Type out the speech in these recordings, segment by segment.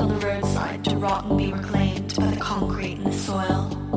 on the roadside to rot and be reclaimed by the concrete and the soil.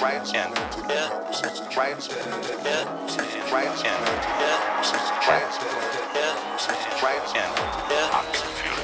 right in, right in, right in, right in. I'm confused.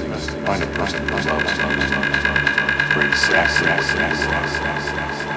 Find a person who loves, loves, brings sex, sex, sex, sex, sex, sex.